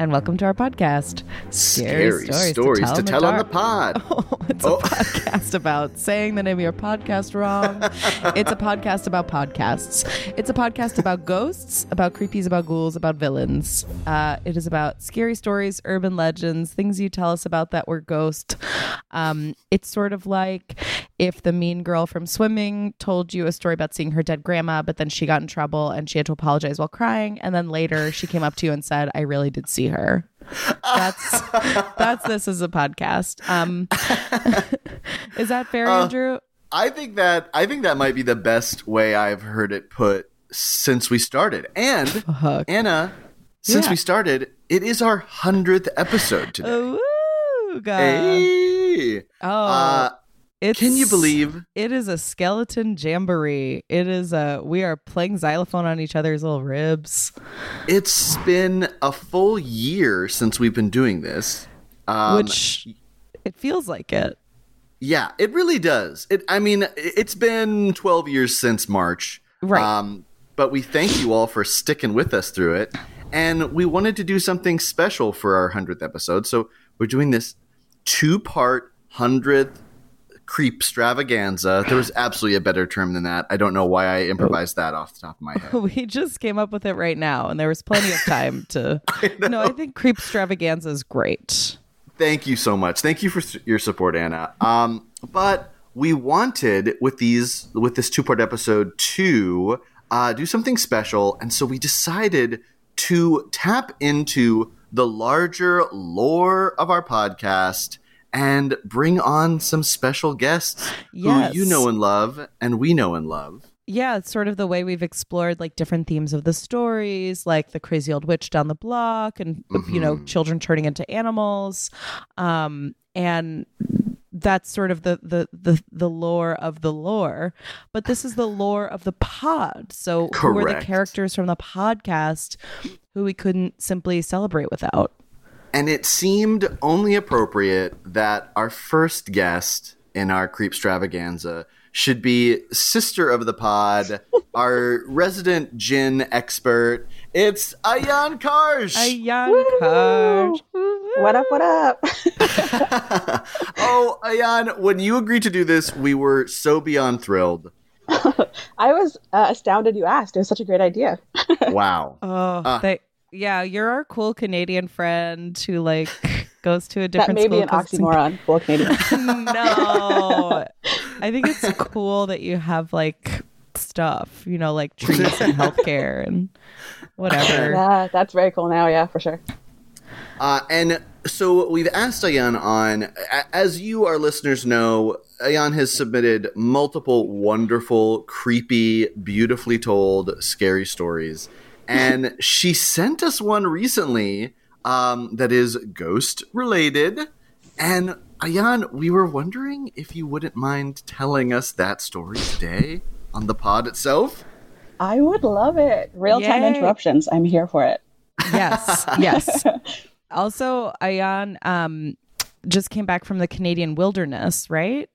And welcome to our podcast. Scary stories to in tell on the pod. Oh, it's Oh. a podcast about saying the name of your podcast wrong. it's a podcast about podcasts. It's a podcast about ghosts, about creepies, about ghouls, about villains. Uh, it is about scary stories, urban legends, things you tell us about that were ghost. Um, it's sort of like if the mean girl from swimming told you a story about seeing her dead grandma, but then she got in trouble and she had to apologize while crying, and then later she came up to you and said, "I really did see her." That's that's this as a podcast. Um, is that fair, Uh, Andrew? I think that I think that might be the best way I've heard it put since we started. And Fuck. Anna, since Yeah. we started, it is our hundredth episode today. Ooh, God. Hey. Oh, Uh, it's, can you believe? it is a skeleton jamboree? It is a we are playing xylophone on each other's little ribs, It's been a full year since we've been doing this. Um, which it feels like it. Yeah, it really does. It. I mean, it's been 12 years since March. Right. Um, but we thank you all for sticking with us through it. And we wanted to do something special for our 100th episode. So we're doing this two part 100th creep extravaganza. There was absolutely a better term than that. I don't know why I improvised that off the top of my head. We just came up with it right now, and there was plenty of time to. no, I think creep extravaganza is great. Thank you so much. Thank you for your support, Anna. Um, but we wanted with these with this two part episode to uh, do something special, and so we decided to tap into the larger lore of our podcast and bring on some special guests Yes. who you know and love, and we know and love. yeah, it's sort of the way we've explored like different themes of the stories, like the crazy old witch down the block, and you know, children turning into animals, um, and that's sort of the, the the the lore of the lore. But this is the lore of the pod. So who are the characters from the podcast who we couldn't simply celebrate without? And it seemed only appropriate that our first guest in our creep extravaganza should be sister of the pod, our resident jinn expert. It's Ayan Karsh. Ayan young Karsh. What up? What up? oh, Ayan, when you agreed to do this, we were so beyond thrilled. I was uh, astounded you asked. It was such a great idea. Wow. Oh, Uh. they, yeah, you're our cool Canadian friend who like goes to a different. That different may be school an 'cause it's oxymoron. Full Canadian. no, I think it's cool that you have like stuff, you know, like trees and healthcare and whatever. yeah, that's very cool now. Yeah, for sure. Uh, and so we've asked Ayan on, as you, our listeners, know, Ayan has submitted multiple wonderful, creepy, beautifully told, scary stories. And she sent us one recently um, that is ghost related. And Ayan, we were wondering if you wouldn't mind telling us that story today on the pod itself. I would love it. Real time interruptions. I'm here for it. Yes, yes. Also, Ayan, um, just came back from the Canadian wilderness, right?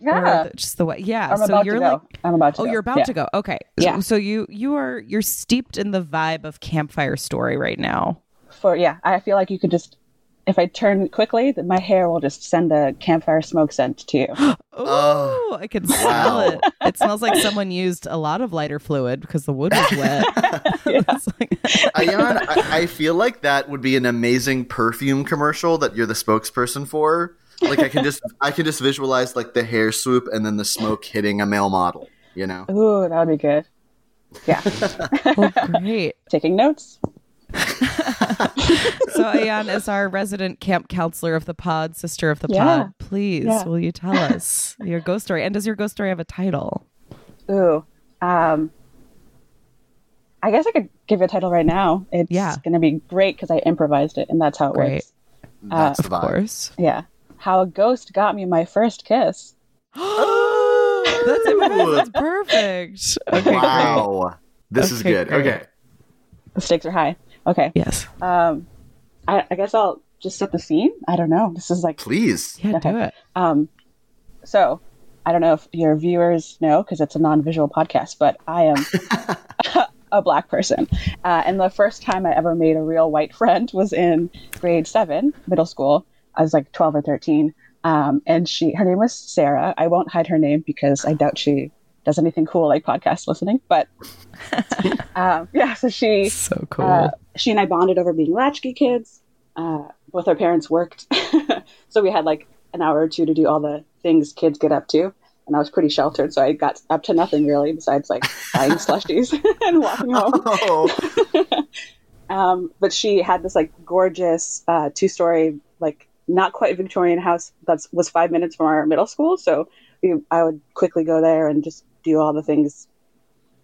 Or Yeah. the- just the way. Yeah. I'm so about you're to go. like I'm about to Oh, go. you're about Yeah. to go. Okay. Yeah. So, so you you are you're steeped in the vibe of campfire story right now. For yeah, I feel like you could just if I turn quickly, then my hair will just send a campfire smoke scent to you. Oh, I can smell wow. it. It smells like someone used a lot of lighter fluid because the wood was wet. It's like- uh, Ayan, I, I feel like that would be an amazing perfume commercial that you're the spokesperson for. Like I can just I can just visualize like the hair swoop and then the smoke hitting a male model. You know. Ooh, that would be good. Yeah, oh, great. taking notes. So Ayan is our resident camp counselor of the pod, sister of the Yeah. pod. Please, Yeah. will you tell us your ghost story? And does your ghost story have a title? Ooh, um, I guess I could give you a title right now. It's Yeah. going to be great because I improvised it, and that's how it Great. works. That's Of the vibe. course. Yeah, how a ghost got me my first kiss. That's. That's perfect. Okay, great. Wow. This is good. great. Okay. The stakes are high. Okay, Yes. um, I, I guess I'll just set the scene. I don't know. This is like Please. Yeah, do it. Um, so I don't know if your viewers know because it's a non-visual podcast, but I am a black person, uh, and the first time I ever made a real white friend was in grade seven, middle school. I was like twelve or thirteen, um, and she her name was Sarah. I won't hide her name because I doubt she does anything cool like podcast listening, but um, yeah. So she So cool. uh, she and I bonded over being latchkey kids. Uh, both our parents worked, so we had like an hour or two to do all the things kids get up to. And I was pretty sheltered, so I got up to nothing really besides like buying slushies and walking home. Oh. Um, but she had this like gorgeous uh, two-story, like not quite Victorian house that was five minutes from our middle school. So we, I would quickly go there and just do all the things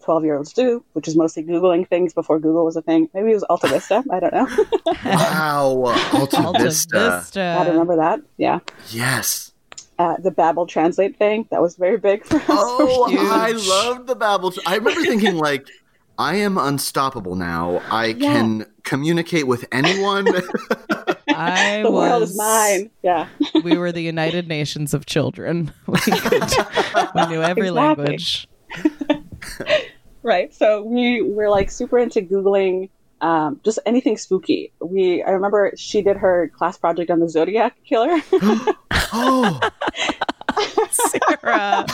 twelve-year-olds do, which is mostly googling things before Google was a thing. Maybe it was AltaVista. I don't know. Wow. Alta, Alta Vista. Vista. I remember that. Yeah. Yes. Uh, the Babel translate thing that was very big for us. Oh, I loved the Babel. I remember thinking like, I am unstoppable now. I can communicate with anyone. I the was world is mine. Yeah. we were the United Nations of children. We, could, we knew every Exactly. language. right. So we were like super into googling um, just anything spooky. We I remember she did her class project on the Zodiac killer. oh, Sarah,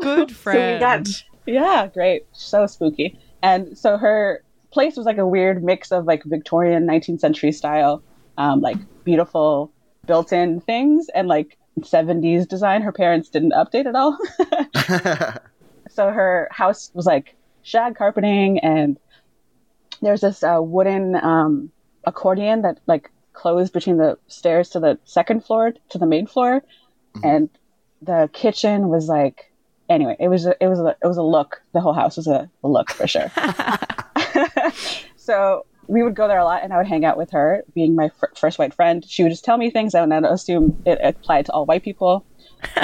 good So we friend. got- yeah, great. So spooky. And so her place was like a weird mix of like Victorian 19th century style, um, like beautiful built-in things and like 70s design. Her parents didn't update at all. so her house was like shag carpeting and there's this uh, wooden um, accordion that like closed between the stairs to the second floor to the main floor. And the kitchen was like anyway it was a, it was a, it was a look. The whole house was a, a look for sure. So we would go there a lot and i would hang out with her being my fir- first white friend she would just tell me things and i'd assume it applied to all white people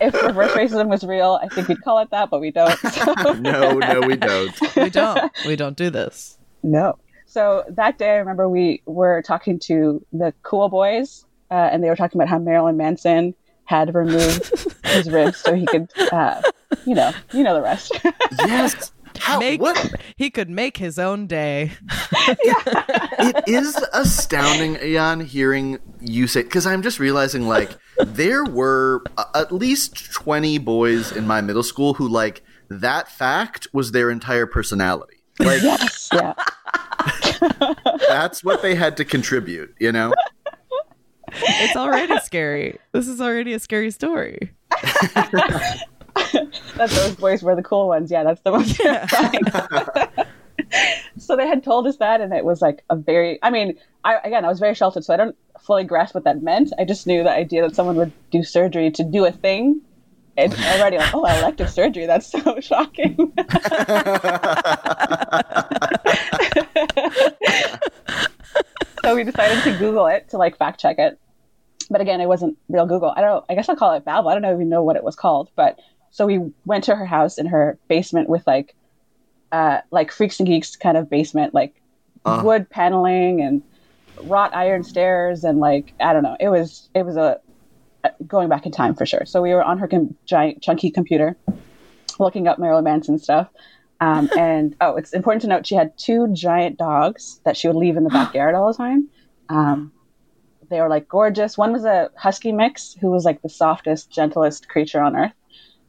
if reverse racism was real i think we'd call it that but we don't so. no, no, we don't. We don't. We don't do this. No. So that day, I remember we were talking to the cool boys, uh, and they were talking about how Marilyn Manson had removed his ribs so he could, uh, you know, you know the rest. Yes. How? Make, What? He could make his own day. it is astounding, Ian, hearing you say because I'm just realizing like there were at least 20 boys in my middle school who like that fact was their entire personality. Like yes. Yeah. that's what they had to contribute, you know? It's already scary. This is already a scary story. That those boys were the cool ones. Yeah, that's the ones. so they had told us that, and it was like a very. I mean, I again, I was very sheltered, so I don't fully grasp what that meant. I just knew the idea that someone would do surgery to do a thing. And already like, oh, elective surgery. That's so shocking. so we decided to Google it to like fact check it. But again, it wasn't real Google. I don't. I guess I'll call it Babel. I don't even know what it was called. But so we went to her house in her basement with like, uh, like freaks and geeks kind of basement, like Uh. wood paneling and wrought iron stairs and like I don't know. It was it was a going back in time for sure. So we were on her com- giant chunky computer, looking up Marilyn Manson stuff. Um, and oh, it's important to note she had two giant dogs that she would leave in the backyard all the time. Um, they were like gorgeous. One was a husky mix who was like the softest, gentlest creature on earth.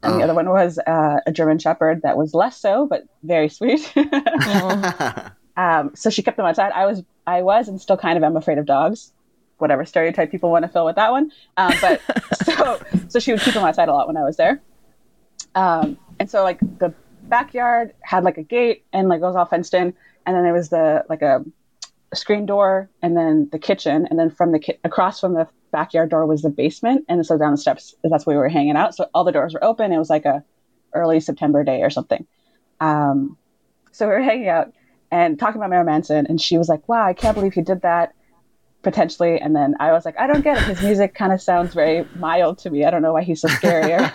And the Oh. other one was uh, a German Shepherd that was less so, but very sweet. um, so she kept them outside. I was, I was, and still kind of am afraid of dogs. Whatever stereotype people want to fill with that one. Um, but so, so she would keep them outside a lot when I was there. Um, and so like the backyard had like a gate and like it was all fenced in, and then there was the like a, screen door, and then the kitchen, and then from the ki- across from the backyard door was the basement, and so down the steps that's where we were hanging out. So all the doors were open. It was like a early September day or something. Um, so we were hanging out and talking about Marilyn Manson, and she was like, "Wow, I can't believe he did that." Potentially, and then I was like, "I don't get it. His music kind of sounds very mild to me. I don't know why he's so scary." uh,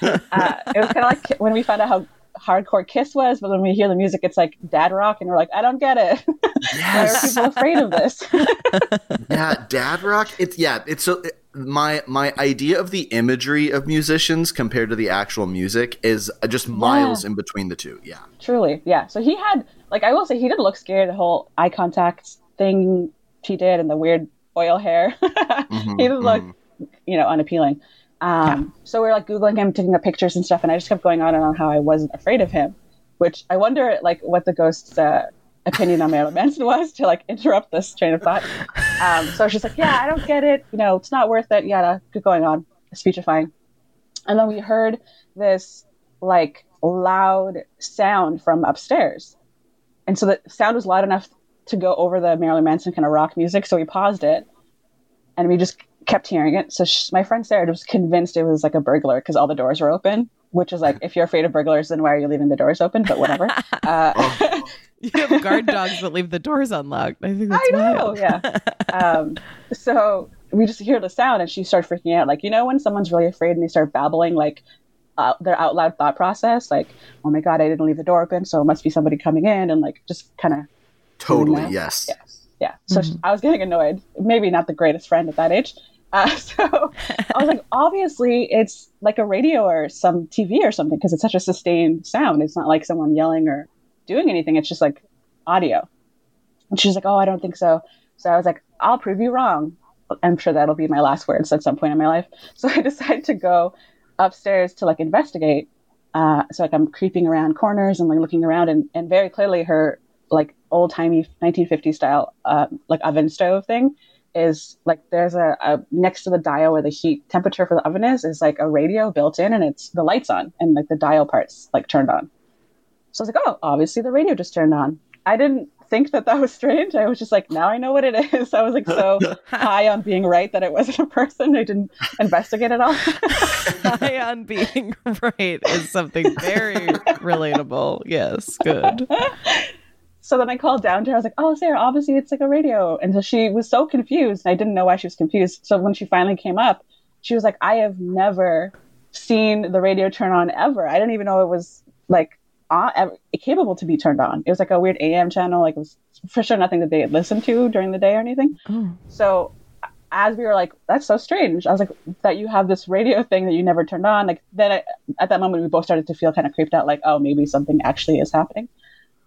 it was kind of like when we found out how hardcore Kiss was, but when we hear the music, it's like dad rock, and we're like, "I don't get it. why are yes. people afraid of this?" yeah, dad rock. It's yeah. It's so my my idea of the imagery of musicians compared to the actual music is just miles in between the two. Yeah. Truly, yeah. So he had, like, I will say, he didn't look scared. The whole eye contact thing he did, and the weird oil hair, Mm-hmm, he didn't look, you know, unappealing. Um, So we are like googling him, taking the pictures and stuff, and I just kept going on and on how I wasn't afraid of him, which I wonder, like, what the ghost's uh, opinion on Marilyn Manson was to like interrupt this train of thought. Um, so just like, yeah, I don't get it. You know, it's not worth it. Yada, keep going on, speechifying. And then we heard this like loud sound from upstairs. And so the sound was loud enough to go over the Marilyn Manson kind of rock music. So we paused it and we just kept hearing it. So sh- my friend Sarah was convinced it was like a burglar because all the doors were open, which is like, if you're afraid of burglars, then why are you leaving the doors open? But whatever. Uh, You have guard dogs that leave the doors unlocked. I think that's I know, wild. yeah. Um, so we just hear the sound, and she started freaking out. Like you know, when someone's really afraid and they start babbling, like uh, their out loud thought process, like, "Oh my god, I didn't leave the door open, so it must be somebody coming in," and like just kind of Totally. that. Yes. yeah, yeah. So sh I was getting annoyed. Maybe not the greatest friend at that age. Uh, so I was like, obviously, it's like a radio or some TV or something because it's such a sustained sound. It's not like someone yelling or doing anything. It's just like audio. And she's like, oh, I don't think so. So I was like, I'll prove you wrong. I'm sure that'll be my last words at some point in my life. So I decided to go upstairs to like investigate. Uh, so like I'm creeping around corners and like looking around, and, and very clearly her like old timey 1950s style uh, like oven stove thing is like there's a, a next to the dial where the heat temperature for the oven is is like a radio built in, and it's the lights on and like the dial parts like turned on. So I was like, oh, obviously the radio just turned on. I didn't think that that was strange. I was just like, now I know what it is. I was like so high on being right that it wasn't a person. I didn't investigate at all. High on being right is something very relatable. Yes, good. So then I called down to her. I was like, oh, Sarah, obviously it's like a radio. And so she was so confused. And I didn't know why she was confused. So when she finally came up, she was like, I have never seen the radio turn on ever. I didn't even know it was like on, ever, capable to be turned on. It was like a weird AM channel. Like it was for sure nothing that they had listened to during the day or anything. Oh. So as we were like, that's so strange. I was like, that you have this radio thing that you never turned on. Like then I, at that moment, we both started to feel kind of creeped out. Like, oh, maybe something actually is happening.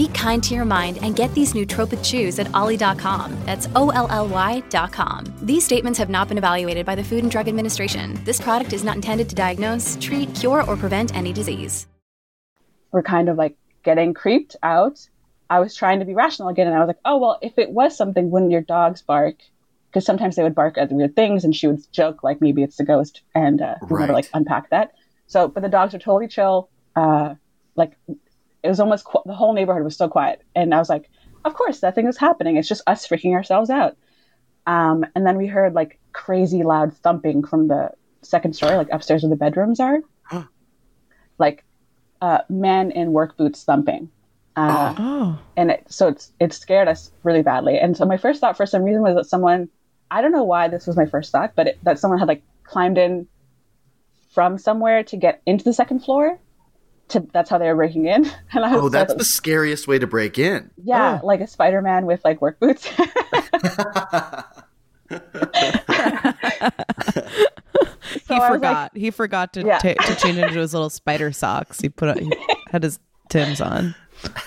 Be kind to your mind and get these nootropic chews at olly.com. That's O-L-L-Y.com. These statements have not been evaluated by the Food and Drug Administration. This product is not intended to diagnose, treat, cure, or prevent any disease. We're kind of like getting creeped out, I was trying to be rational again. And I was like, oh, well, if it was something, wouldn't your dogs bark? Because sometimes they would bark at weird things and she would joke, like, maybe it's the ghost. And uh, we never Right. like unpack that. So, but the dogs are totally chill. Uh, like, it was almost qu- the whole neighborhood was so quiet. And I was like, of course, that thing is happening. It's just us freaking ourselves out. Um, and then we heard like crazy loud thumping from the second story, like upstairs where the bedrooms are. like uh, men in work boots thumping. Uh, Oh. and it, so it's it scared us really badly. And so my first thought, for some reason, was that someone I don't know why this was my first thought, but it, that someone had like climbed in from somewhere to get into the second floor. To that's how they were breaking in. And I oh, was Oh, that's like, the scariest way to break in. yeah, oh. like a Spider Man with like work boots. He I was like- forgot. he forgot to Yeah. ta- to change into his little spider socks. He put he had his Tim's on.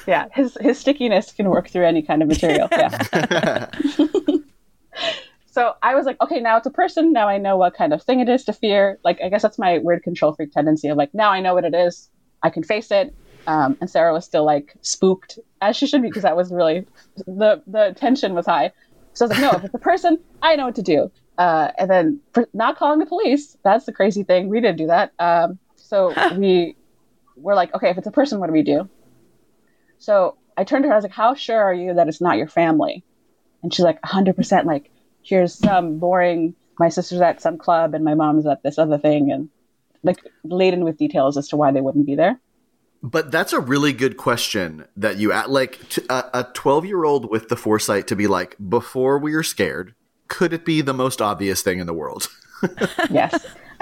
yeah, his his stickiness can work through any kind of material. Yeah. so I was like, okay, now it's a person. Now I know what kind of thing it is to fear. Like, I guess that's my weird control freak tendency of like, now I know what it is. I can face it. Um, and Sarah was still like spooked, as she should be, because that was really the the tension was high. So I was like, no, if it's a person, I know what to do. Uh, and then for not calling the police, that's the crazy thing. We didn't do that. Um, so we were like, okay, if it's a person, what do we do? So I turned to her. I was like, "How sure are you that it's not your family?" And she's like, "100%." Like, here's some boring. My sister's at some club, and my mom's at this other thing, and like laden with details as to why they wouldn't be there. But that's a really good question that you at like t- a 12 year old with the foresight to be like, before we are scared, could it be the most obvious thing in the world? Yes,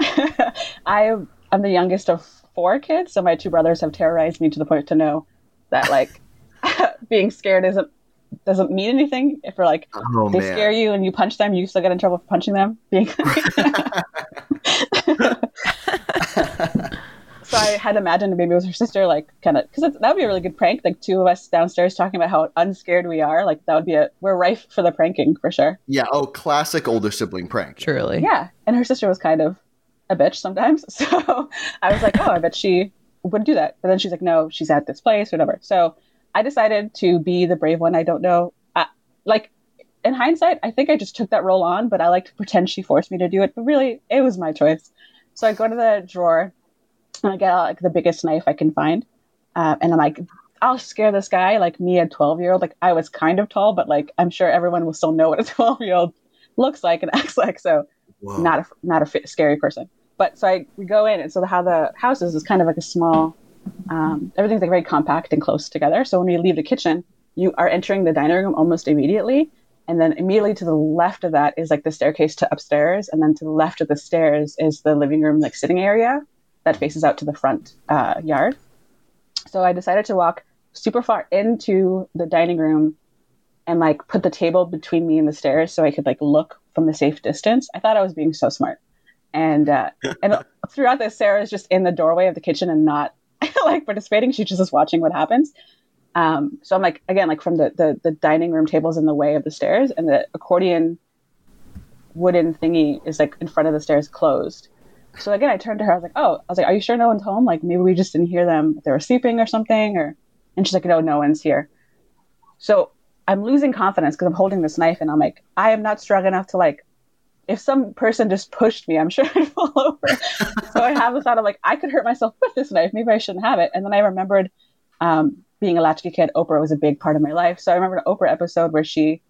I am the youngest of four kids, so my two brothers have terrorized me to the point to know that like being scared isn't doesn't mean anything. If you're like Oh they man. scare you and you punch them, you still get in trouble for punching them. Being I had imagined maybe it was her sister, like kind of because that would be a really good prank. Like two of us downstairs talking about how unscared we are. Like that would be a we're rife for the pranking for sure. Yeah. Oh, classic older sibling prank. Truly. Yeah, and her sister was kind of a bitch sometimes. So I was like, oh, I bet she would do that. But then she's like, no, she's at this place, whatever. So I decided to be the brave one. I don't know. I, like in hindsight, I think I just took that role on, but I like to pretend she forced me to do it. But really, it was my choice. So I go to the drawer and I get out like the biggest knife I can find, uh, and I'm like, I'll scare this guy. Like me, a 12 year old. Like I was kind of tall, but like I'm sure everyone will still know what a 12 year old looks like and acts like. So Whoa. not a not a scary person. But so I we go in, and so how the house is is kind of like a small. Um, everything's like very compact and close together. So when we leave the kitchen, you are entering the dining room almost immediately, and then immediately to the left of that is like the staircase to upstairs, and then to the left of the stairs is the living room like sitting area that faces out to the front uh, yard. So I decided to walk super far into the dining room and like put the table between me and the stairs so I could like look from a safe distance. I thought I was being so smart. And uh, and throughout this, Sarah's just in the doorway of the kitchen and not like participating. She's just watching what happens. Um, so I'm like again like from the, the the dining room tables in the way of the stairs, and the accordion wooden thingy is like in front of the stairs closed. So again, I turned to her. I was like, "Oh, I was like, are you sure no one's home? Like maybe we just didn't hear them. They were sleeping or something." Or and she's like, "No, no one's here." So I'm losing confidence because I'm holding this knife and I'm like, I am not strong enough to like, if some person just pushed me, I'm sure I'd fall over. so I have the thought of like, I could hurt myself with this knife. Maybe I shouldn't have it. And then I remembered um, being a latchkey kid, Oprah was a big part of my life. So I remember an Oprah episode where she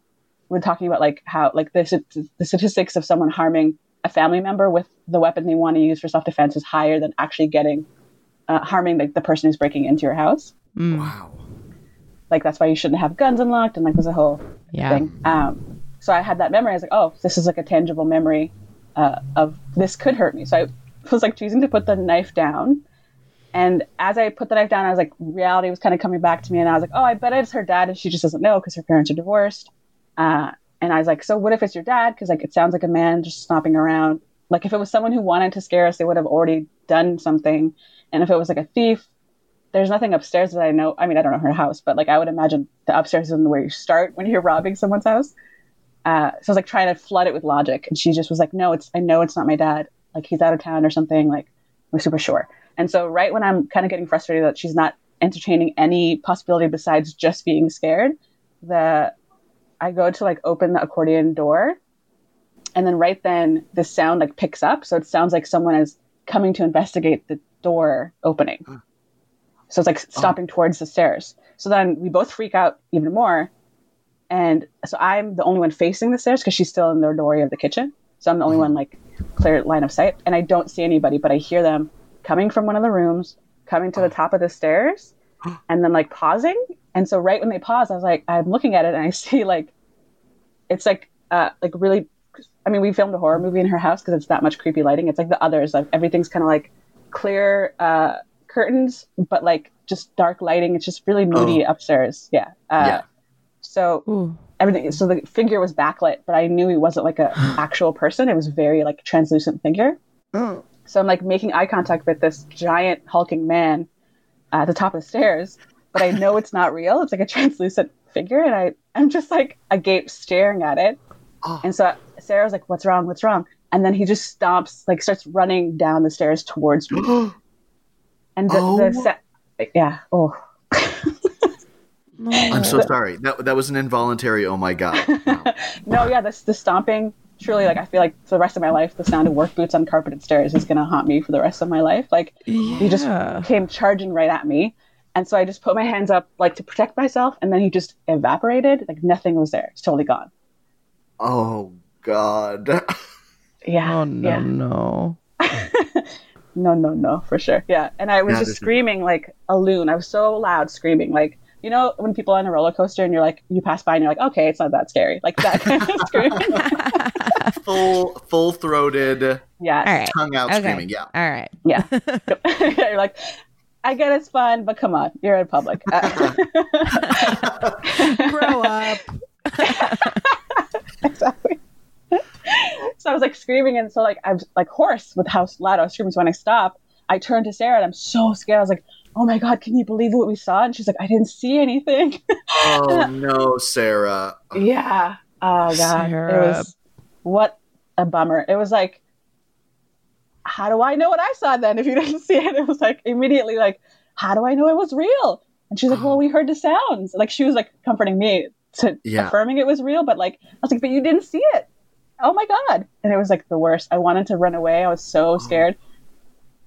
was talking about like how like the, the statistics of someone harming a family member with the weapon they want to use for self defense is higher than actually getting uh, harming like the person who's breaking into your house. Wow. like that's why you shouldn't have guns unlocked and like there's a whole Yeah. thing. Um so i had that memory. I was like oh this is like a tangible memory uh, of this could hurt me. So i was like choosing to put the knife down. And as i put the knife down i was like reality was kind of coming back to me and i was like oh i bet it's her dad and she just doesn't know because her parents are divorced. Uh, and i was like so what if it's your dad because like it sounds like a man just stomping around like if it was someone who wanted to scare us they would have already done something and if it was like a thief there's nothing upstairs that I know. I mean, I don't know her house, but like I would imagine the upstairs isn't where you start when you're robbing someone's house. Uh, so I was like trying to flood it with logic, and she just was like, "No, it's I know it's not my dad. Like he's out of town or something. Like we're super sure." And so right when I'm kind of getting frustrated that she's not entertaining any possibility besides just being scared, the I go to like open the accordion door, and then right then the sound like picks up, so it sounds like someone is coming to investigate the door opening. So it's like oh. stopping towards the stairs. So then we both freak out even more. And so I'm the only one facing the stairs because she's still in the doorway of the kitchen. So I'm the only mm-hmm. one like clear line of sight. And I don't see anybody, but I hear them coming from one of the rooms, coming to the oh. top of the stairs, and then like pausing And so right when they pause, I was like, I'm looking at it and I see like, it's like, uh, like really, I mean, we filmed a horror movie in her house because it's that much creepy lighting. It's like the others, like everything's kind of like clear uh, curtains, but like just dark lighting. It's just really moody upstairs. Yeah. Uh, Yeah. So Ooh. everything, so the figure was backlit, but I knew he wasn't like a actual person. It was very like translucent figure. So I'm like making eye contact with this giant hulking man at the top of the stairs, but I know it's not real. It's like a translucent figure, and I I'm just like agape staring at it. Ah. And so Sarah was like, "What's wrong? What's wrong?" And then he just stomps, like starts running down the stairs towards me. and the, Oh. the sa- yeah, oh I'm so sorry. That that was an involuntary. Oh my god. Wow. no, yeah, this the stomping. Truly, like I feel like for the rest of my life, the sound of work boots on carpeted stairs is gonna haunt me for the rest of my life. Like he just came charging right at me, and so I just put my hands up like to protect myself, and then he just evaporated. Like nothing was there. It's totally gone. Oh god. Yeah. Oh no Yeah. no. No, no, no, for sure. Yeah. And I was That just is- screaming like a loon. I was so loud screaming. Like, you know, when people are on a roller coaster and you're like, you pass by and you're like, okay, it's not that scary. Like that kind of screaming. full full throated, yeah. All right. tongue out Okay. screaming. Yeah. All right. Yeah. you're like, I get it's fun, but come on, you're in public. Uh, Grow up. exactly. so I was like screaming, and so like I was like hoarse with how loud I was screaming. So when I stopped, I turned to Sarah, and I'm so scared. I was like, "Oh my god, can you believe what we saw?" And she's like, "I didn't see anything." Oh no, Sarah. yeah. Oh god. It Sarah. was what a bummer. It was like, how do I know what I saw then if you didn't see it? It was like immediately like, how do I know it was real? And she's like, well, we heard the sounds. Like she was like comforting me to Yeah. affirming it was real, but like I was like, but you didn't see it. Oh my god! And it was like the worst. I wanted to run away. I was so oh. scared.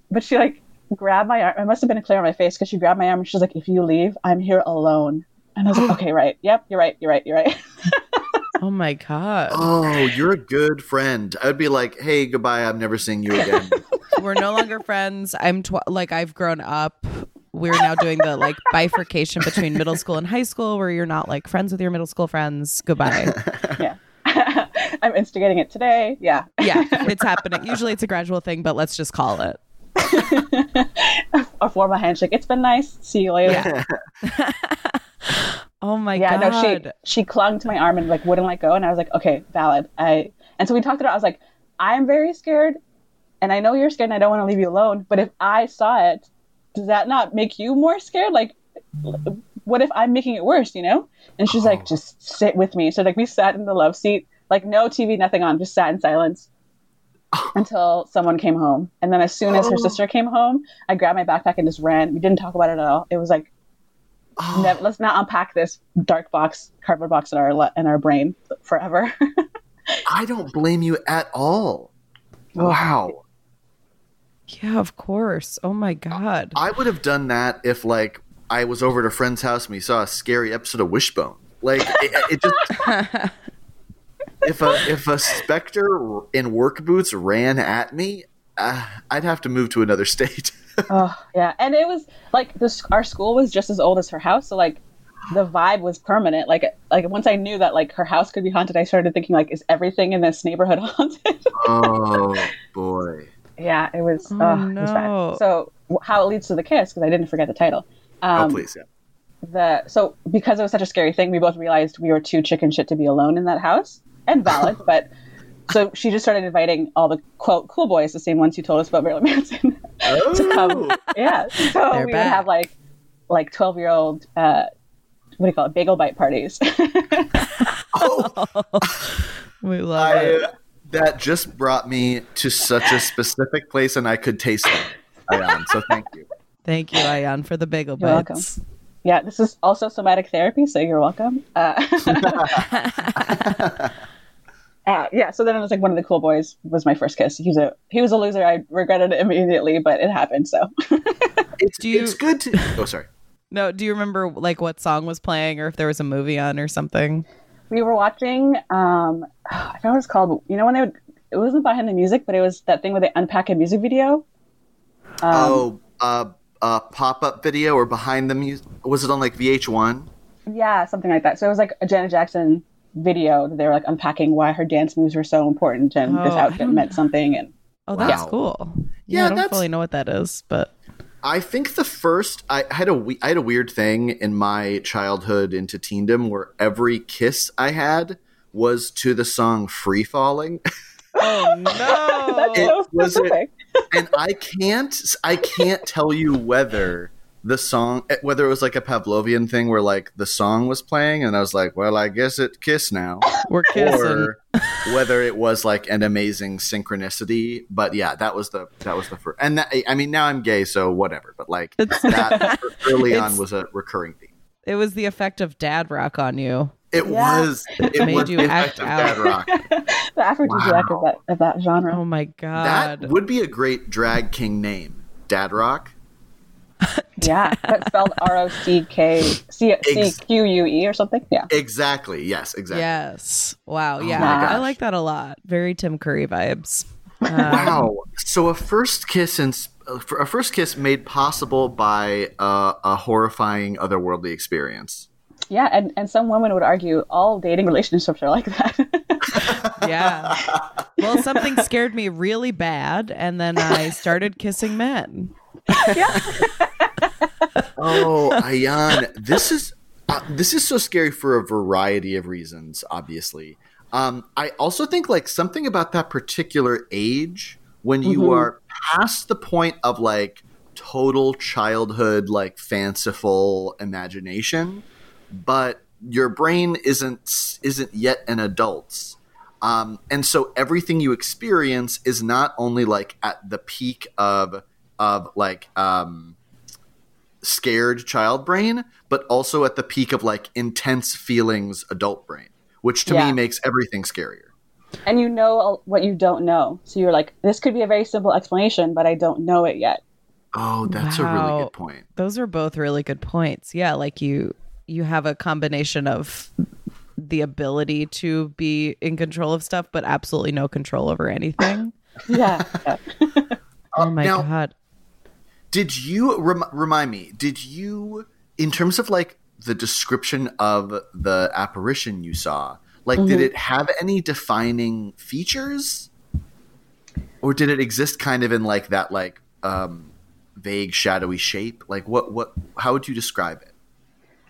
But she like grabbed my arm. I must have been a clear on my face because she grabbed my arm and she's like, if you leave, I'm here alone. And I was like, okay, right. Yep, you're right. You're right. You're right. Oh my god. Oh, you're a good friend. I would be like, hey, goodbye. I'm never seeing you again. We're no longer friends. I'm tw- like I've grown up. We're now doing the like bifurcation between middle school and high school where you're not like friends with your middle school friends. Goodbye. yeah. I'm instigating it today. Yeah. Yeah, it's happening. Usually it's a gradual thing, but let's just call it. A formal handshake. It's been nice. See you later. Yeah. Oh my Yeah, god. no, she she clung to my arm and like wouldn't let go, and I was like, okay, valid. I and so we talked about it. I was like, I'm very scared, and I know you're scared, and I don't want to leave you alone. But if I saw it, does that not make you more scared? Like, what if I'm making it worse? You know? And she's like, oh. just sit with me. So like we sat in the love seat, like no TV, nothing on, just sat in silence. Until someone came home, and then as soon as her oh. sister came home, I grabbed my backpack and just ran. We didn't talk about it at all. It was like Oh. Never, let's not unpack this dark box, cardboard box in our le- in our brain forever. I don't blame you at all. Wow. Yeah, of course. Oh my god. I would have done that if like I was over at a friend's house and we saw a scary episode of Wishbone. Like it, it just if a if a specter in work boots ran at me, uh, I'd have to move to another state. oh yeah, and it was like this. Our school was just as old as her house, so like the vibe was permanent. Like like once I knew that like her house could be haunted, I started thinking like, is everything in this neighborhood haunted? oh boy. yeah, it was. Oh, Oh, it was bad. no. So how it leads to the kiss because I didn't forget the title. Um, oh please, yeah. the so because it was such a scary thing, we both realized we were too chicken shit to be alone in that house, and valid. but so she just started inviting all the quote cool boys, the same ones who told us about Marilyn Manson, to come. Yeah, so They're we back. would have like like twelve year old. Uh, what do you call it? Bagel bite parties. Oh. we love I, it. that just brought me to such a specific place, and I could taste them. Ayan, so thank you. Thank you, Ayan, for the bagel You're bites. yeah, this is also somatic therapy, so you're welcome. Uh, uh, yeah, so then it was like one of the cool boys was my first kiss. He was a he was a loser. I regretted it immediately, but it happened. So It's, Do you- it's good to. Oh, sorry. No, do you remember like what song was playing or if there was a movie on or something? we were watching. Um, I forgot what it's called. You know when they would. It wasn't behind the music, but it was that thing where they unpack a music video. Um, oh, uh, uh, pop up video or behind the music. Was it on like VH1? Yeah, something like that. So it was like a Janet Jackson video. They were like unpacking why her dance moves were so important and this Oh, I outfit meant something. And Oh, that's Wow. cool. Yeah, Yeah, I don't that's- fully know what that is, but I think the first I had a we- I had a weird thing in my childhood into teendom where every kiss I had was to the song "Free Falling," oh no, that's It so was it- and I can't I can't tell you whether the song eh, whether it was like a Pavlovian thing where like the song was playing and I was like, well, I guess it kiss now, we're kissing. or whether it was like an amazing synchronicity. But yeah, that was the that was the first. And that, I mean, now I'm gay, so whatever. But like It's- that early on was a recurring theme. it was the effect of dad rock on you. It Yeah. was. It made was you the act of out. Dad Rock. The aphrodisiac of, that, of that genre. Oh my god. That would be a great drag king name, Dad Rock. Yeah, that's spelled R O C K C C Q U E or something. Yeah. Exactly. Yes. Exactly. Yes. Wow. Yeah. my I like that a lot. Very Tim Curry vibes. Um, Wow. So a first kiss and a first kiss made possible by uh, a horrifying otherworldly experience. Yeah, and, and some women would argue all dating relationships are like that. Yeah. Well, something scared me really bad, and then I started kissing men. Oh, Ayan, this is uh, this is so scary for a variety of reasons. Obviously, um, I also think like something about that particular age when you are past the point of like total childhood, like fanciful imagination, but your brain isn't isn't yet an adult's. Um, and so everything you experience is not only like at the peak of of like um, scared child brain, but also at the peak of like intense feelings adult brain, which to Yeah. me makes everything scarier. and you know uh, what you don't know. So you're like, this could be a very simple explanation, but I don't know it yet. Oh, that's a really good point. Those are both really good points. Yeah, like you you have a combination of the ability to be in control of stuff, but absolutely no control over anything. Yeah. yeah. oh my now- god. Did you rem- remind me? Did you, in terms of like the description of the apparition you saw, like did it have any defining features, or did it exist kind of in like that like um, vague shadowy shape? Like what what? How would you describe it?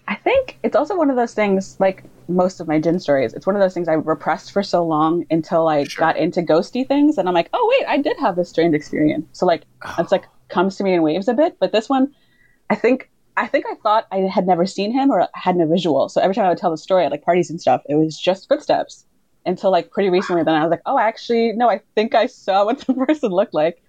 I think it's also one of those things, like most of my jinn stories, it's one of those things I repressed for so long until I Sure. got into ghosty things. And I'm like, oh, wait, I did have this strange experience. So, like, it's like comes to me in waves a bit. But this one, I think. I think I thought I had never seen him or had no visual. So every time I would tell the story at like parties and stuff, it was just footsteps. Until like pretty recently, then I was like, oh, actually, no, I think I saw what the person looked like.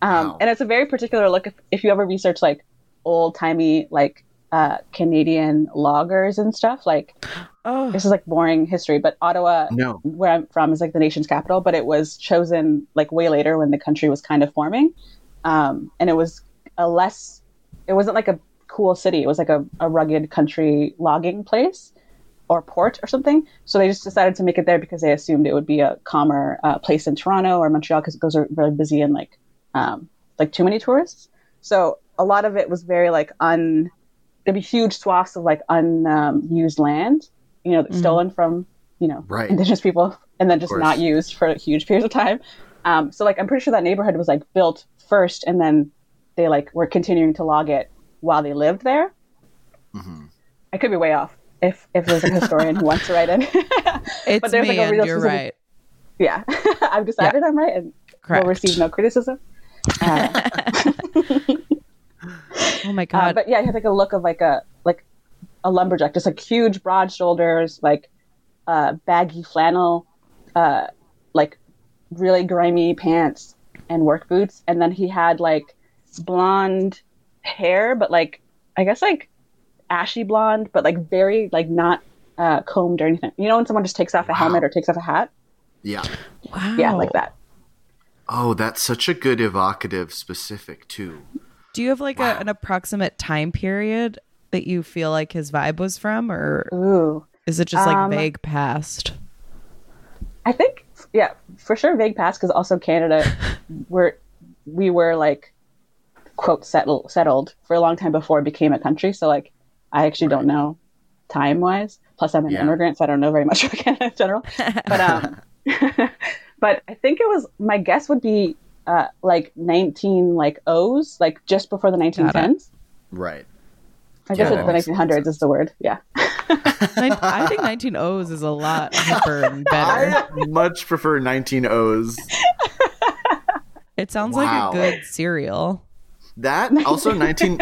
Um, Wow. And it's a very particular look. If, if you ever research like old timey like uh, Canadian loggers and stuff, like Oh, this is like boring history, but Ottawa, No. where I'm from, is like the nation's capital, but it was chosen like way later when the country was kind of forming. Um, and it was a less, it wasn't like a cool city. It was like a, a rugged country logging place or port or something. So they just decided to make it there because they assumed it would be a calmer uh, place in Toronto or Montreal because those are really busy and like, um, like too many tourists. So a lot of it was very like un, there'd be huge swaths of like unused land, you know, that's stolen from, you know, Right. indigenous people and then just not used for huge periods of time. Um, so like, I'm pretty sure that neighborhood was like built first and then they like were continuing to log it while they lived there. Mm-hmm. I could be way off if, if there's a historian who wants to write in. it's but there's, me, like, a real you're specific- right. yeah, I've decided I'm right and Correct. will receive no criticism. Uh, Oh my Uh, god. but yeah, he had like a look of like a like a lumberjack, just like huge, broad shoulders, like uh, baggy flannel, uh, like really grimy pants and work boots, and then he had like blonde hair, but like I guess like ashy blonde, but like very like not uh, combed or anything. You know when someone just takes off a helmet or takes off a hat? Yeah. wow. Yeah, like that. Oh, that's such a good evocative specific too. Do you have like a, an approximate time period that you feel like his vibe was from, or Ooh. is it just like Um, vague past? I think, yeah, for sure, vague past because also Canada, were we were like quote settled settled for a long time before it became a country. So like, I actually don't know time wise. Plus, I'm an Yeah. immigrant, so I don't know very much about Canada in general. But um, but I think it was my guess would be uh like 19 like O's, like just before the 1910s. Right. I guess Yeah, it's the that makes 1900s is the word. Yeah. Nin- I think 19 O's is a lot hipper and better. I much prefer 19 O's. It sounds Wow. like a good cereal. That also 19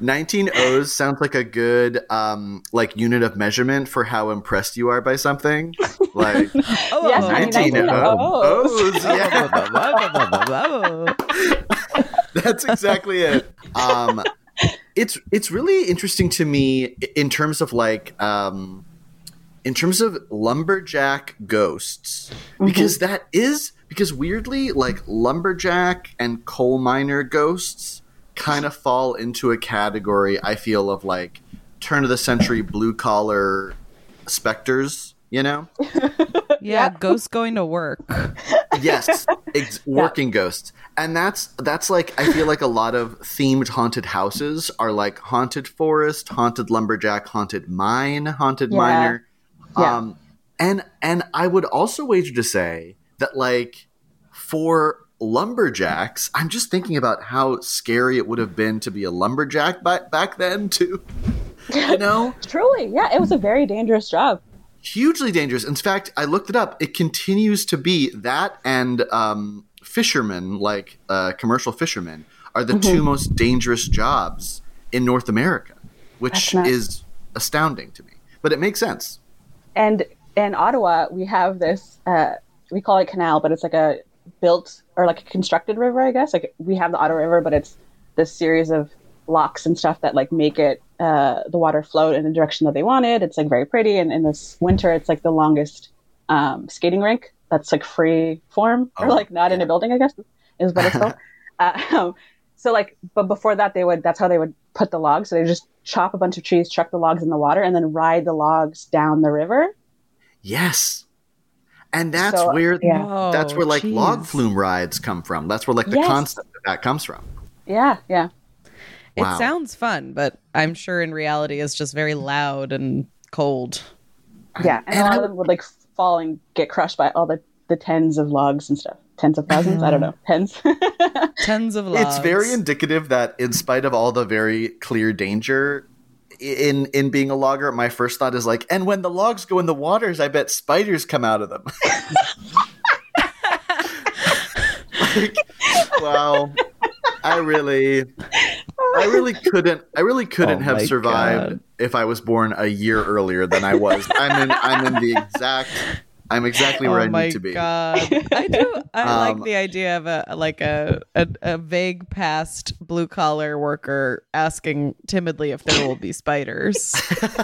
19 O's sounds like a good um like unit of measurement for how impressed you are by something. Like Oh, Yes, 19 19 O's. O's. Yeah. oh. That's exactly it. Um, it's it's really interesting to me in terms of like um, in terms of lumberjack ghosts because that is because weirdly like lumberjack and coal miner ghosts kind of fall into a category I feel of like turn of the century blue collar specters. You know, Yeah, ghosts going to work. yes ex- working ghosts and that's that's like i feel like a lot of themed haunted houses are like haunted forest haunted lumberjack haunted mine haunted Yeah. miner Yeah. um and and i would also wager to say that like for lumberjacks i'm just thinking about how scary it would have been to be a lumberjack back back then too you know Truly, yeah, it was a very dangerous job. Hugely dangerous. In fact, I looked it up. It continues to be that and um, fishermen, like uh, commercial fishermen, are the two most dangerous jobs in North America, which is astounding to me. But it makes sense. And in Ottawa, we have this, uh, we call it canal, but it's like a built or like a constructed river, I guess. Like we have the Ottawa River, but it's this series of locks and stuff that like make it uh, the water float in the direction that they wanted. It's like very pretty. And in this winter, it's like the longest um, skating rink that's like free form or Oh, like not in a building, I guess is what it's called. uh, so like, but before that, they would, that's how they would put the logs. So they just chop a bunch of trees, chuck the logs in the water, and then ride the logs down the river. Yes. And that's So, where yeah. that's Oh, where like log flume rides come from. That's where like the Yes. concept of that comes from. Yeah, yeah. Wow. It sounds fun, but I'm sure in reality it's just very loud and cold. Yeah, and, And a lot I- of them would like fall and get crushed by all the, the tens of logs and stuff. Tens of thousands? I don't mm. know. Tens. Tons of logs. It's very indicative that, in spite of all the very clear danger in in being a logger, my first thought is like, and when the logs go in the waters, I bet spiders come out of them. like, wow, I really, I really couldn't, I really couldn't Oh have survived God. if I was born a year earlier than I was. I'm in, I'm in the exact, I'm exactly where oh I my need to be. god! I do. I Um, like the idea of a like a, a a vague past blue collar worker asking timidly if there will be spiders. no,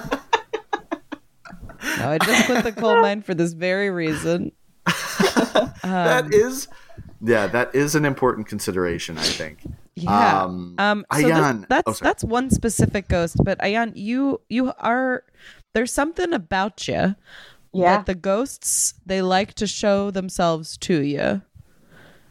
I just quit the coal mine for this very reason. that is, yeah, that is an important consideration. I think. Yeah. Um, Um, so this- Ayan- that's oh, that's one specific ghost, but Ayan, you you are there's something about you yeah. that the ghosts they like to show themselves to you.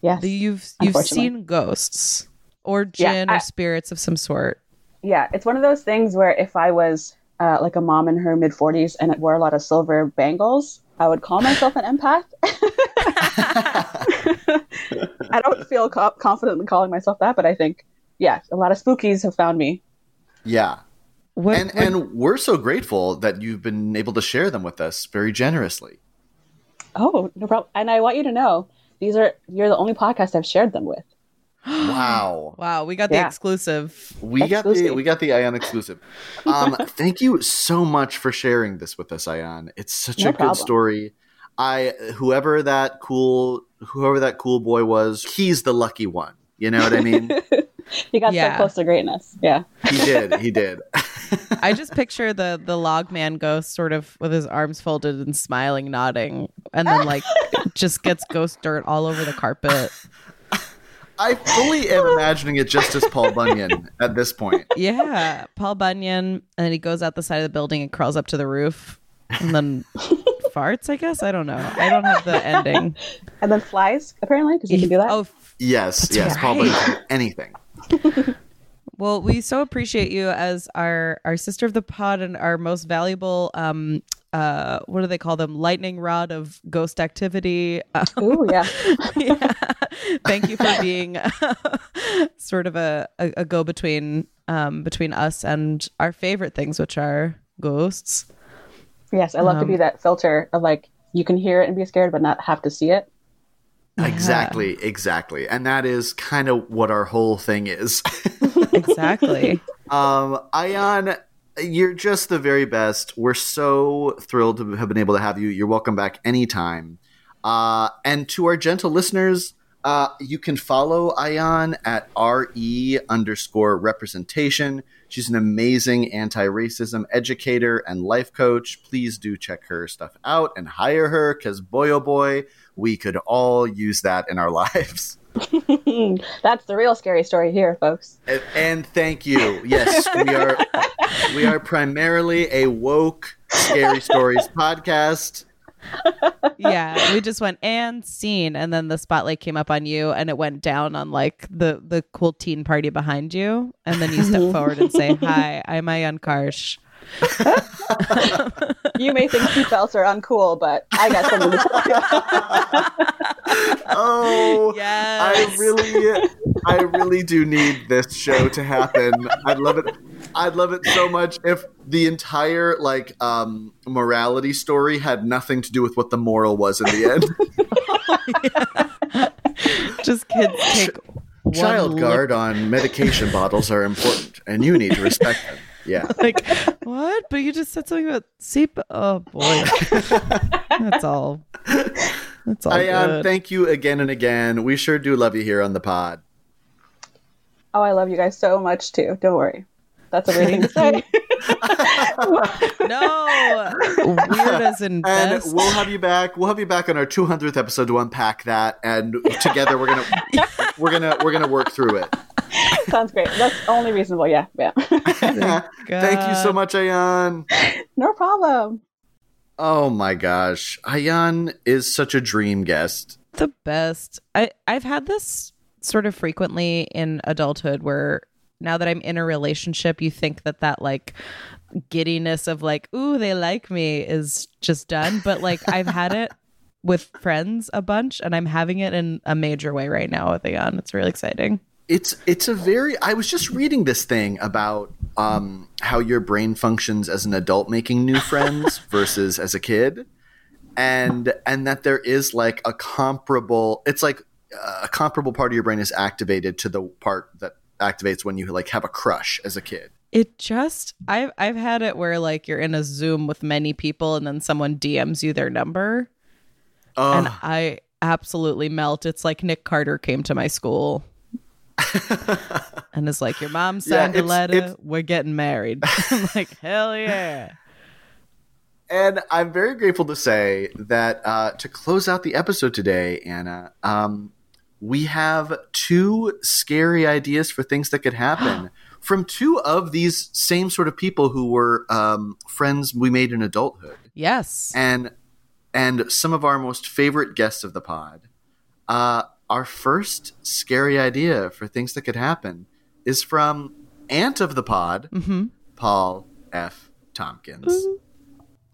yes. The- You've you've seen ghosts or Yeah, jinn I- or spirits of some sort. yeah. It's one of those things where if I was uh, like a mom in her mid 40s and wore a lot of silver bangles, I would call myself an empath. I don't feel co- confident in calling myself that, but I think, yeah, a lot of spookies have found me. Yeah. What, and what- and we're so grateful that you've been able to share them with us very generously. Oh, no problem. And I want you to know these are you're the only podcast I've shared them with. Wow. wow, we got the Yeah. exclusive. We got the Exclusive. we got the Ayan exclusive. Um, thank you so much for sharing this with us, Ayan. It's such No a good story. I whoever that cool whoever that cool boy was, he's the lucky one. You know what I mean? he got Yeah. so close to greatness. Yeah. he did. He did. I just picture the the log man ghost sort of with his arms folded and smiling, nodding, and then like just gets ghost dirt all over the carpet. I fully am imagining it just as Paul Bunyan at this point. Yeah, Paul Bunyan, and then he goes out the side of the building and crawls up to the roof, and then farts. I guess I don't know. I don't have the ending. And then flies, apparently, because you can do that. Oh, f- Yes, yes, Paul. Bunyan. Anything. Well, we so appreciate you as our our sister of the pod and our most valuable um uh what do they call them lightning rod of ghost activity Um, Ooh, yeah. yeah. thank you for being sort of a, a, a go between um between us and our favorite things which are ghosts Yes, I love to Um, be that filter of like you can hear it and be scared, but not have to see it. Exactly, exactly. And that is kind of what our whole thing is. exactly um, Ayan, you're just the very best. We're so thrilled to have been able to have you. You're welcome back anytime. Uh, and to our gentle listeners, uh, you can follow Ayan at RE underscore representation. She's an amazing anti racism educator and life coach. Please do check her stuff out and hire her because, boy, oh boy, we could all use that in our lives. That's the real scary story here, folks. And, and thank you. Yes, we are we are primarily a woke scary stories podcast. yeah we just went and scene and then the spotlight came up on you and it went down on like the the cool teen party behind you and then you step forward and say hi i'm ayan karsh You may think seatbelts are uncool, but I got something to tell you. Oh, Yes. I really, I really do need this show to happen. I'd love it. I'd love it so much if the entire like um, morality story had nothing to do with what the moral was in the end. just kids take one Child look- guard on medication bottles are important, and you need to respect them. Yeah. like what but you just said something about seat oh boy that's all that's all Ayan, good. thank you again and again. We sure do love you here on the pod. Oh, I love you guys so much too. Don't worry. That's a weird thing to say. no weird as in and best. we'll have you back. We'll have you back on our 200th episode to unpack that, and together we're gonna we're gonna we're gonna work through it. Sounds great. That's only reasonable. Yeah, yeah. Thank you so much, Ayan. no problem. Oh my gosh, Ayan is such a dream guest. the best. I I've had this sort of frequently in adulthood where now that I'm in a relationship, you think that that like giddiness of like, ooh, they like me is just done. But like I've had it with friends a bunch, and I'm having it in a major way right now with Ayan. It's really exciting. It's it's a very. I was just reading this thing about um, how your brain functions as an adult making new friends versus as a kid, and and that there is like a comparable. It's like uh, a comparable part of your brain is activated to the part that activates when you like have a crush as a kid. It just I've I've had it where like you're in a Zoom with many people and then someone DMs you their number and I absolutely melt. It's like Nick Carter came to my school. and it's like your mom signed a letter. it's- We're getting married. I'm like hell yeah. And I'm very grateful to say that uh, to close out the episode today, Anna, um, we have two scary ideas for things that could happen from two of these same sort of people who were um, friends we made in adulthood, Yes. and and some of our most favorite guests of the pod. Uh, our first scary idea for things that could happen is from Aunt of the Pod, mm-hmm. Paul F. Tompkins.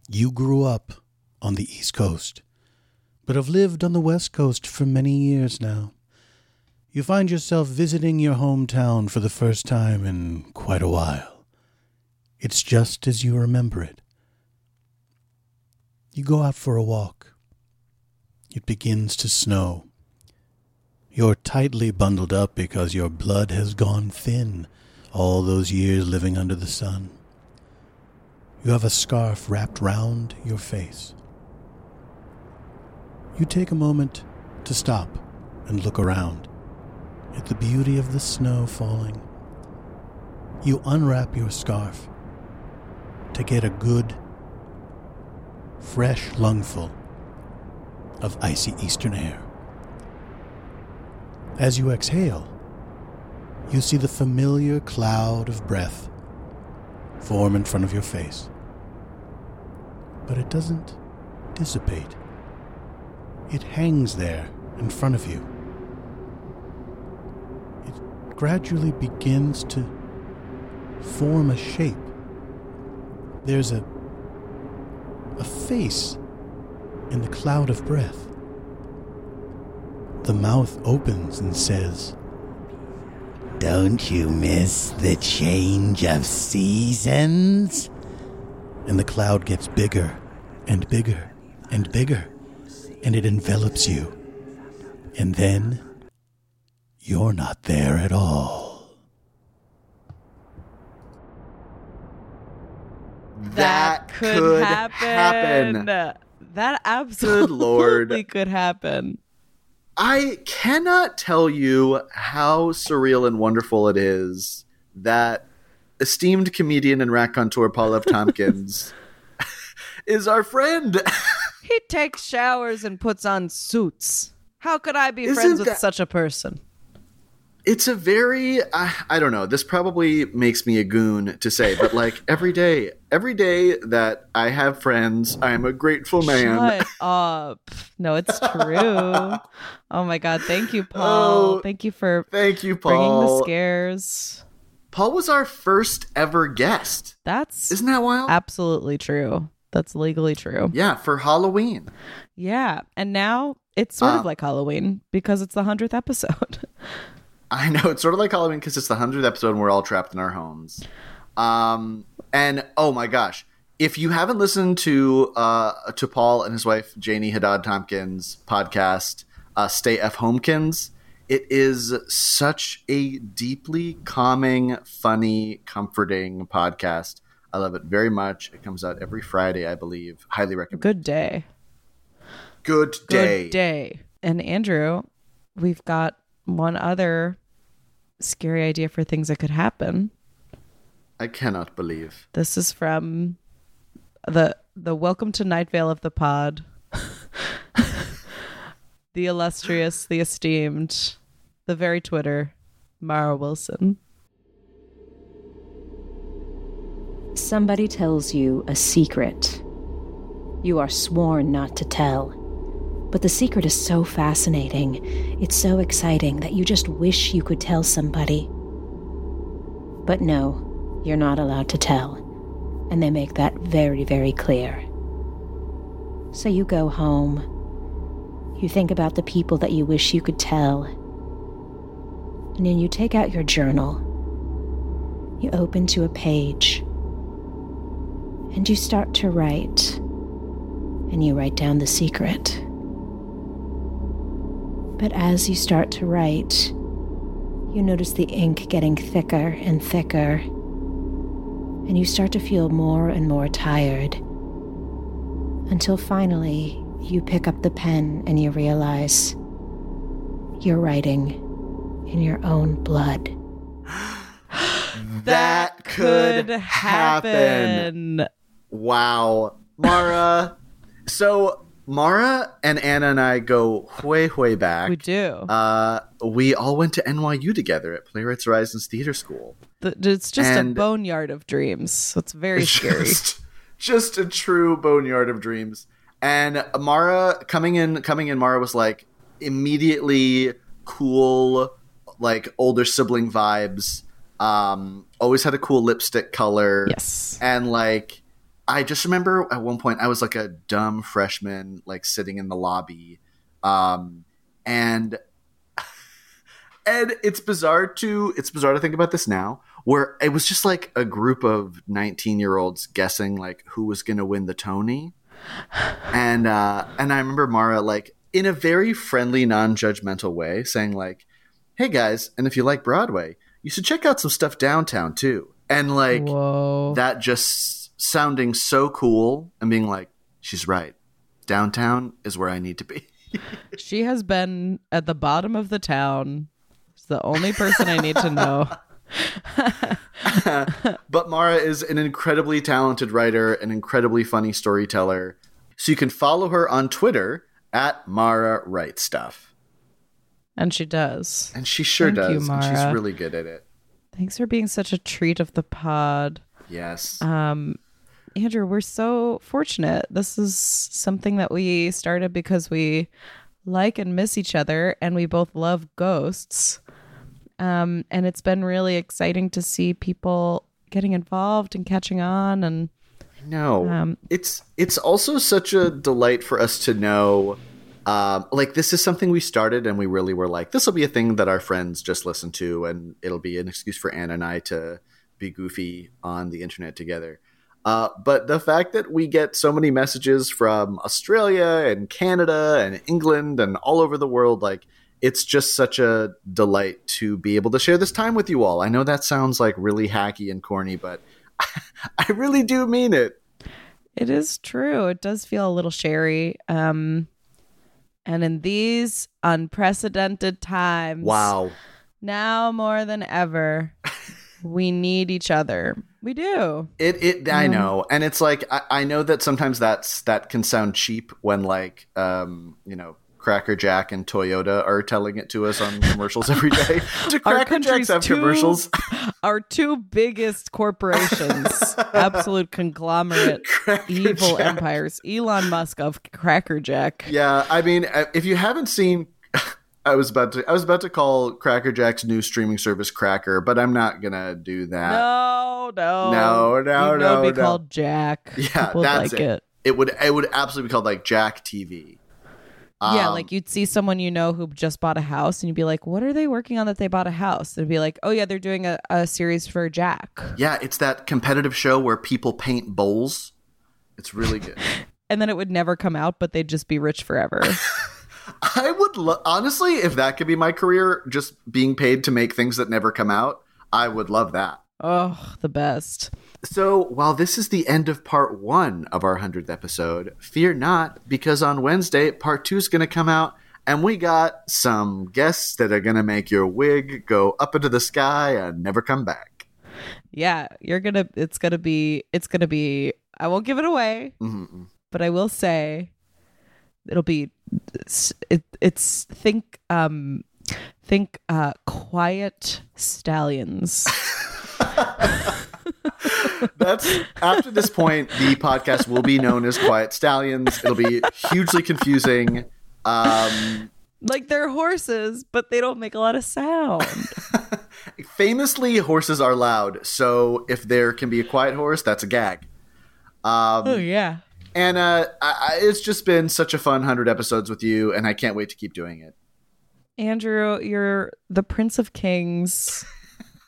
You grew up on the East Coast, but have lived on the West Coast for many years now. You find yourself visiting your hometown for the first time in quite a while. It's just as you remember it. You go out for a walk. It begins to snow. You're tightly bundled up because your blood has gone thin all those years living under the sun. You have a scarf wrapped round your face. You take a moment to stop and look around at the beauty of the snow falling. You unwrap your scarf to get a good, fresh lungful of icy eastern air. As you exhale, you see the familiar cloud of breath form in front of your face. But it doesn't dissipate. It hangs there in front of you. It gradually begins to form a shape. There's a a face in the cloud of breath. The mouth opens and says, Don't you miss the change of seasons? and the cloud gets bigger and bigger and bigger, and it envelops you. And then you're not there at all. That could happen. That absolutely Lord. could happen. I cannot tell you how surreal and wonderful it is that esteemed comedian and raconteur Paul F. Tompkins is our friend. He takes showers and puts on suits. How could I be Isn't friends with that- such a person? It's a very I, I don't know. This probably makes me a goon to say, but like every day, every day that I have friends, I am a grateful man. Shut up. No, it's true. oh my god, thank you, Paul. Oh, thank you for Thank you, paul bringing the scares. Paul was our first ever guest. That's Isn't that wild? absolutely true. That's legally true. yeah, for Halloween. Yeah. And now it's sort Uh, of like Halloween because it's the 100th episode. I know it's sort of like Halloween because it's the hundredth episode and we're all trapped in our homes. Um, and oh my gosh, if you haven't listened to uh, to Paul and his wife Janie Haddad Tompkins podcast, uh, Stay F Homekins, it is such a deeply calming, funny, comforting podcast. I love it very much. It comes out every Friday, I believe. Highly recommend. Good day. Good day. Good day. And Andrew, we've got one other scary idea for things that could happen. I cannot believe. This is from the the Welcome to Night Vale of the Pod. the illustrious, the esteemed, the very Twitter, Mara Wilson. Somebody tells you a secret. You are sworn not to tell. But the secret is so fascinating, it's so exciting that you just wish you could tell somebody. But no, you're not allowed to tell. And they make that very, very clear. So you go home. You think about the people that you wish you could tell. And then you take out your journal. You open to a page and you start to write. And you write down the secret. But as you start to write, you notice the ink getting thicker and thicker. And you start to feel more and more tired. Until finally, you pick up the pen and you realize you're writing in your own blood. That could happen. Wow. Mara. so Mara and Anna and I go way, way back. We do. Uh, we all went to NYU together at Playwrights Horizons Theater School. The- it's just a boneyard of dreams. So it's very scary. Just, just a true boneyard of dreams. And Mara coming in, coming in, Mara was like immediately cool, like older sibling vibes. Um, always had a cool lipstick color. Yes. And like, I just remember at one point I was like a dumb freshman, like sitting in the lobby. Um, and and it's bizarre to it's bizarre to think about this now where it was just like a group of 19 year olds guessing like who was going to win the tony and uh and i remember mara like in a very friendly non-judgmental way saying like hey guys and if you like broadway you should check out some stuff downtown too and like Whoa. that just sounding so cool and being like she's right downtown is where i need to be She has been at the bottom of the town. She's the only person I need to know. but Mara is an incredibly talented writer, an incredibly funny storyteller. So you can follow her on Twitter at Mara Writes Stuff. And she does. And she sure Thank you, does. and she's really good at it. Thanks for being such a treat of the pod. Yes. Um, Andrew, we're so fortunate. This is something that we started because we like and miss each other, and we both love ghosts. Um, and it's been really exciting to see people getting involved and catching on and No, Um, it's it's also such a delight for us to know. Um, like this is something we started, and we really were like, this will be a thing that our friends just listen to, and it'll be an excuse for Anna and I to be goofy on the internet together. Uh, but the fact that we get so many messages from Australia and Canada and England and all over the world, like it's just such a delight to be able to share this time with you all. I know that sounds like really hacky and corny, but I really do mean it. It is true. It does feel a little sherry. Um, and in these unprecedented times, Wow. now more than ever, we need each other. We do. It it I know, and it's like I, I know that sometimes that's that can sound cheap when like um you know Cracker Jack and Toyota are telling it to us on commercials every day. Do Our Cracker Jacks have two- commercials? Our two biggest corporations, absolute conglomerate, Cracker evil Jack. empires. Elon Musk of Cracker Jack. Yeah, I mean, uh, if you haven't seen, I was about to I was about to call Cracker Jack's new streaming service Cracker, but I'm not gonna do that. No, no, No, no, Even though It'd be no, no. called Jack. Yeah, People that's like it. it. It would it would absolutely be called like Jack TV. yeah, Um, like you'd see someone you know who just bought a house, and you'd be like, "What are they working on that they bought a house?" They'd be like, "Oh yeah, they're doing a, a series for Jack." Yeah, it's that competitive show where people paint bowls. It's really good. And then it would never come out, but they'd just be rich forever. I would lo- honestly, if that could be my career, just being paid to make things that never come out, I would love that. oh, the best. So, while this is the end of part one of our 100th episode, fear not, because on Wednesday, part two is going to come out, and we got some guests that are going to make your wig go up into the sky and never come back. Yeah, you're gonna. It's gonna be. It's gonna be. I won't give it away, Mhm. but I will say, it'll be. It's, it, it's think. Um, think. Uh, quiet stallions. That's after this point, the podcast will be known as Quiet Stallions. It'll be hugely confusing. Um, like they're horses, but they don't make a lot of sound. famously, horses are loud, so if there can be a quiet horse, that's a gag. Um, oh yeah. And uh, I, I, it's just been such a fun hundred episodes with you, and I can't wait to keep doing it. Andrew, you're the Prince of Kings.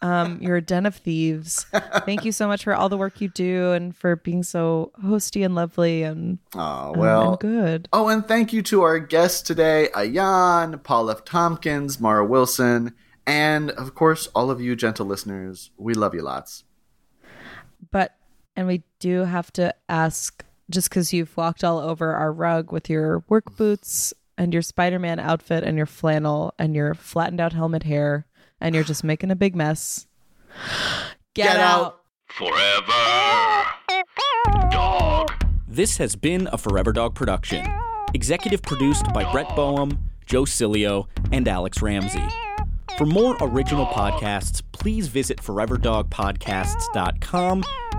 Um, you're a den of thieves. Thank you so much for all the work you do and for being so hosty and lovely and, Oh well, and good. Oh, and thank you to our guests today, Ayan, Paul F. Tompkins, Mara Wilson, and of course, all of you gentle listeners. We love you lots. But and we do have to ask just because you've walked all over our rug with your work boots and your Spider-Man outfit and your flannel and your flattened out helmet hair and you're just making a big mess. Get, Get out. out. Forever. Dog. This has been a Forever Dog production. Executive produced by Brett Boehm, Joe Cilio, and Alex Ramsey. For more original podcasts, please visit foreverdogpodcasts.com